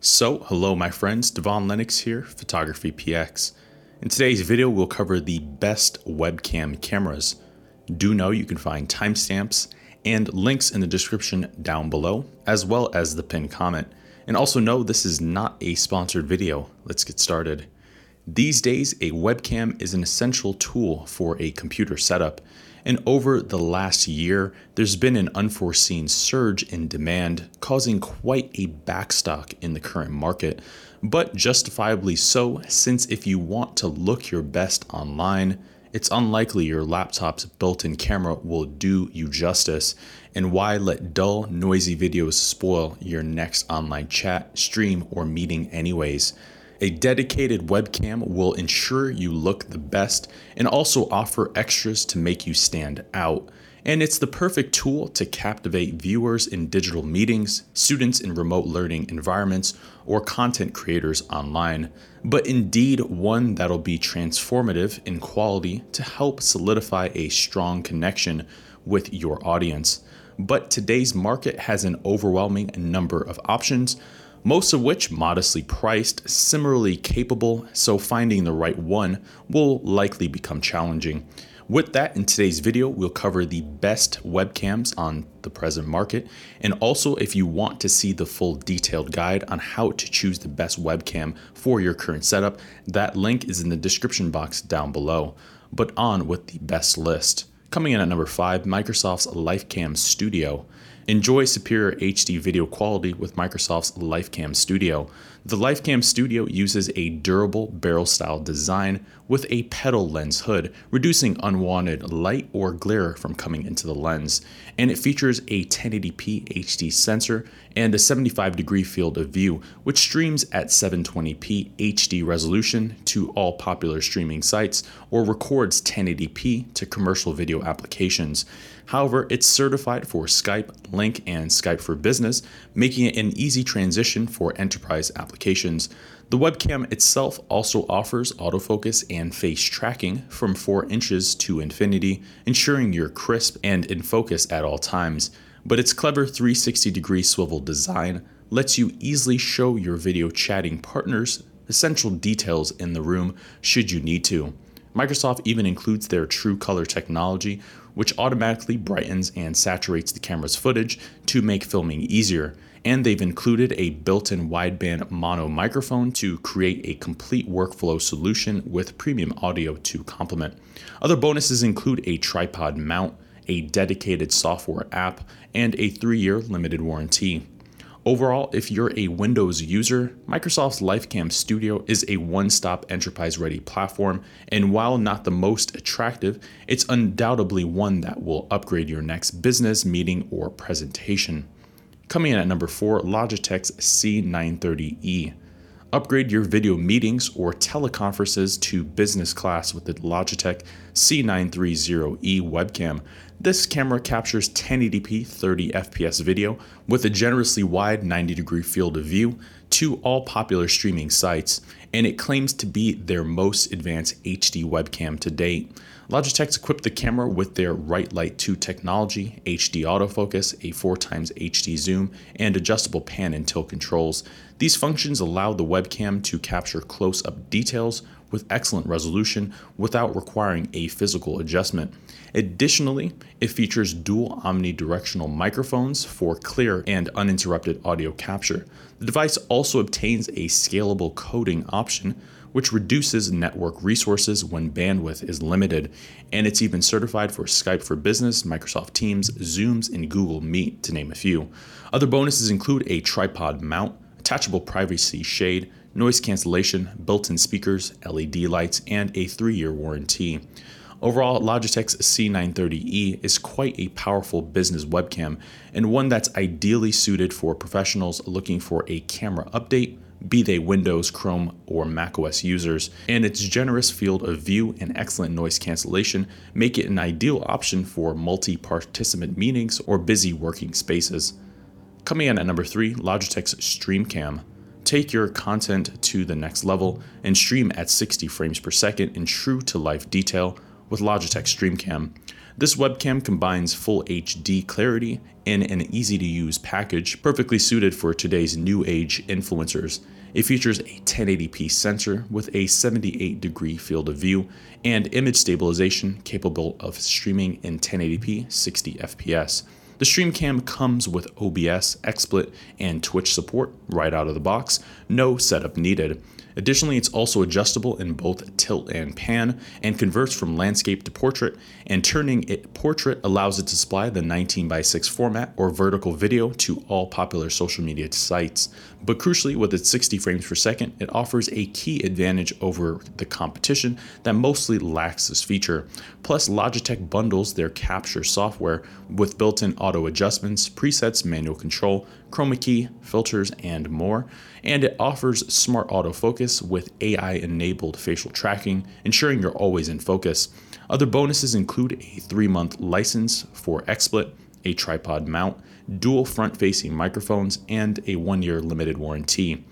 So, hello my friends, Devon Lennox here, Photography PX. In today's video, we'll cover the best webcam cameras. Do know you can find timestamps and links in the description down below, as well as the pinned comment. And also know this is not a sponsored video. Let's get started. These days, a webcam is an essential tool for a computer setup. And over the last year, there's been an unforeseen surge in demand, causing quite a backstock in the current market. But justifiably so, since if you want to look your best online, it's unlikely your laptop's built in camera will do you justice. And why let dull, noisy videos spoil your next online chat, stream, or meeting, anyways? A dedicated webcam will ensure you look the best and also offer extras to make you stand out. And it's the perfect tool to captivate viewers in digital meetings, students in remote learning environments, or content creators online. But indeed, one that'll be transformative in quality to help solidify a strong connection with your audience. But today's market has an overwhelming number of options most of which modestly priced, similarly capable, so finding the right one will likely become challenging. With that, in today's video, we'll cover the best webcams on the present market, and also if you want to see the full detailed guide on how to choose the best webcam for your current setup, that link is in the description box down below. But on with the best list. Coming in at number 5, Microsoft's LifeCam Studio. Enjoy superior HD video quality with Microsoft's LifeCam Studio. The LifeCam Studio uses a durable barrel style design with a petal lens hood, reducing unwanted light or glare from coming into the lens. And it features a 1080p HD sensor and a 75 degree field of view, which streams at 720p HD resolution to all popular streaming sites or records 1080p to commercial video applications. However, it's certified for Skype, Lync, and Skype for Business, making it an easy transition for enterprise applications. The webcam itself also offers autofocus and face tracking from 4 inches to infinity, ensuring you're crisp and in focus at all times. But its clever 360 degree swivel design lets you easily show your video chatting partners essential details in the room should you need to. Microsoft even includes their True Color technology, which automatically brightens and saturates the camera's footage to make filming easier. And they've included a built in wideband mono microphone to create a complete workflow solution with premium audio to complement. Other bonuses include a tripod mount, a dedicated software app, and a three year limited warranty. Overall, if you're a Windows user, Microsoft's LifeCam Studio is a one stop enterprise ready platform, and while not the most attractive, it's undoubtedly one that will upgrade your next business, meeting, or presentation. Coming in at number 4, Logitech's C930E. Upgrade your video meetings or teleconferences to business class with the Logitech C930E webcam. This camera captures 1080p 30 FPS video with a generously wide 90 degree field of view to all popular streaming sites, and it claims to be their most advanced HD webcam to date. Logitech's equipped the camera with their Right Light 2 technology, HD autofocus, a 4x HD zoom, and adjustable pan and tilt controls. These functions allow the webcam to capture close up details with excellent resolution without requiring a physical adjustment. Additionally, it features dual omnidirectional microphones for clear and uninterrupted audio capture. The device also obtains a scalable coding option, which reduces network resources when bandwidth is limited, and it's even certified for Skype for Business, Microsoft Teams, Zooms, and Google Meet, to name a few. Other bonuses include a tripod mount, attachable privacy shade, noise cancellation, built in speakers, LED lights, and a three year warranty. Overall, Logitech's C930E is quite a powerful business webcam and one that's ideally suited for professionals looking for a camera update, be they Windows, Chrome, or macOS users, and its generous field of view and excellent noise cancellation make it an ideal option for multi participant meetings or busy working spaces. Coming in at number 3, Logitech's StreamCam. Take your content to the next level and stream at 60 frames per second in true to life detail with Logitech StreamCam. This webcam combines full HD clarity in an easy to use package, perfectly suited for today's new age influencers. It features a 1080p sensor with a 78 degree field of view and image stabilization capable of streaming in 1080p 60 FPS. The StreamCam comes with OBS, XSplit, and Twitch support right out of the box, no setup needed. Additionally, it's also adjustable in both tilt and pan and converts from landscape to portrait, and turning it portrait allows it to display the 19x6 format or vertical video to all popular social media sites. But crucially, with its 60 frames per second, it offers a key advantage over the competition that mostly lacks this feature. Plus, Logitech bundles their capture software with built in auto adjustments, presets, manual control, chroma key, filters, and more. And it offers smart autofocus with AI enabled facial tracking, ensuring you're always in focus. Other bonuses include a three month license for XSplit, a tripod mount, dual front facing microphones, and a one year limited warranty.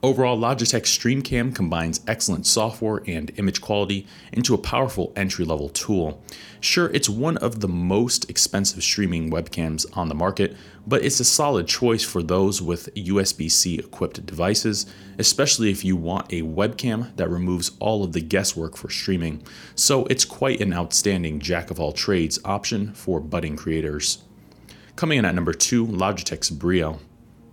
Overall, Logitech StreamCam combines excellent software and image quality into a powerful entry level tool. Sure, it's one of the most expensive streaming webcams on the market, but it's a solid choice for those with USB C equipped devices, especially if you want a webcam that removes all of the guesswork for streaming. So it's quite an outstanding jack of all trades option for budding creators. Coming in at number two, Logitech's Brio.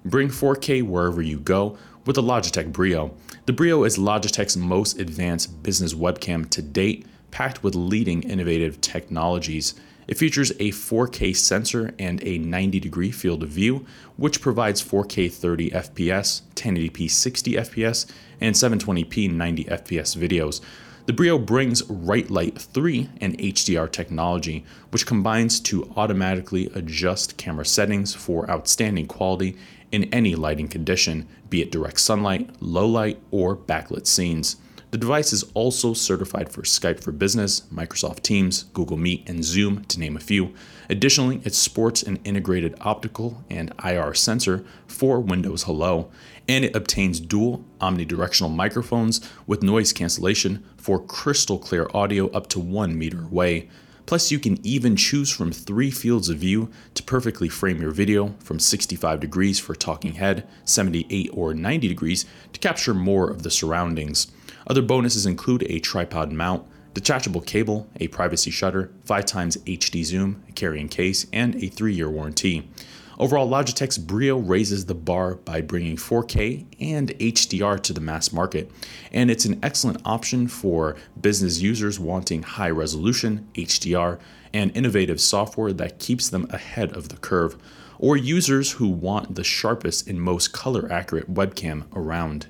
Bring 4K wherever you go with the Logitech Brio. The Brio is Logitech's most advanced business webcam to date, packed with leading innovative technologies. It features a 4K sensor and a 90 degree field of view, which provides 4K 30 FPS, 1080p 60 FPS, and 720p 90 FPS videos. The Brio brings RightLight 3 and HDR technology, which combines to automatically adjust camera settings for outstanding quality in any lighting condition, be it direct sunlight, low light, or backlit scenes. The device is also certified for Skype for Business, Microsoft Teams, Google Meet, and Zoom, to name a few. Additionally, it sports an integrated optical and IR sensor for Windows Hello, and it obtains dual omnidirectional microphones with noise cancellation for crystal clear audio up to one meter away. Plus, you can even choose from three fields of view to perfectly frame your video from 65 degrees for talking head, 78 or 90 degrees to capture more of the surroundings. Other bonuses include a tripod mount, detachable cable, a privacy shutter, 5x HD zoom, a carrying case, and a 3 year warranty. Overall, Logitech's Brio raises the bar by bringing 4K and HDR to the mass market, and it's an excellent option for business users wanting high resolution, HDR, and innovative software that keeps them ahead of the curve, or users who want the sharpest and most color accurate webcam around.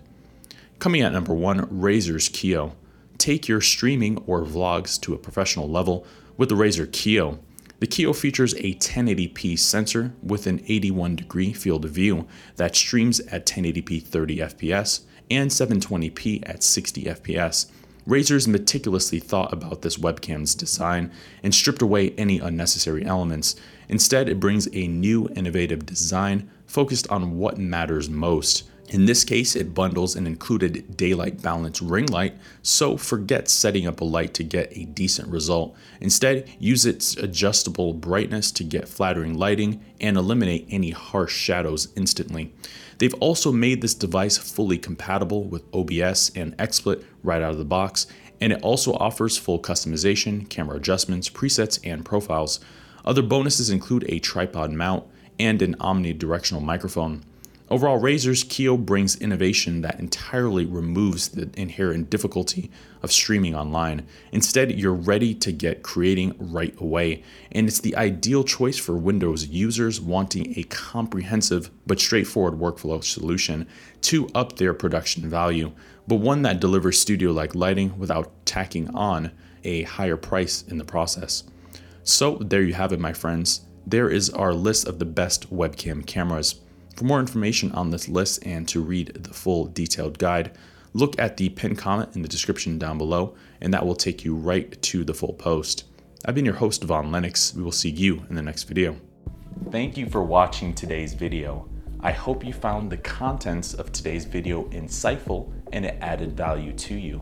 Coming at number one, Razer's Kiyo. Take your streaming or vlogs to a professional level with the Razer Kiyo. The Kiyo features a 1080p sensor with an 81 degree field of view that streams at 1080p 30 fps and 720p at 60 fps. Razer's meticulously thought about this webcam's design and stripped away any unnecessary elements. Instead, it brings a new innovative design focused on what matters most in this case, it bundles an included daylight balance ring light, so forget setting up a light to get a decent result. Instead, use its adjustable brightness to get flattering lighting and eliminate any harsh shadows instantly. They've also made this device fully compatible with OBS and XSplit right out of the box, and it also offers full customization, camera adjustments, presets, and profiles. Other bonuses include a tripod mount and an omnidirectional microphone. Overall, Razer's Kiyo brings innovation that entirely removes the inherent difficulty of streaming online. Instead, you're ready to get creating right away, and it's the ideal choice for Windows users wanting a comprehensive but straightforward workflow solution to up their production value, but one that delivers studio like lighting without tacking on a higher price in the process. So, there you have it, my friends. There is our list of the best webcam cameras. For more information on this list and to read the full detailed guide, look at the pinned comment in the description down below, and that will take you right to the full post. I've been your host, Von Lennox. We will see you in the next video. Thank you for watching today's video. I hope you found the contents of today's video insightful and it added value to you.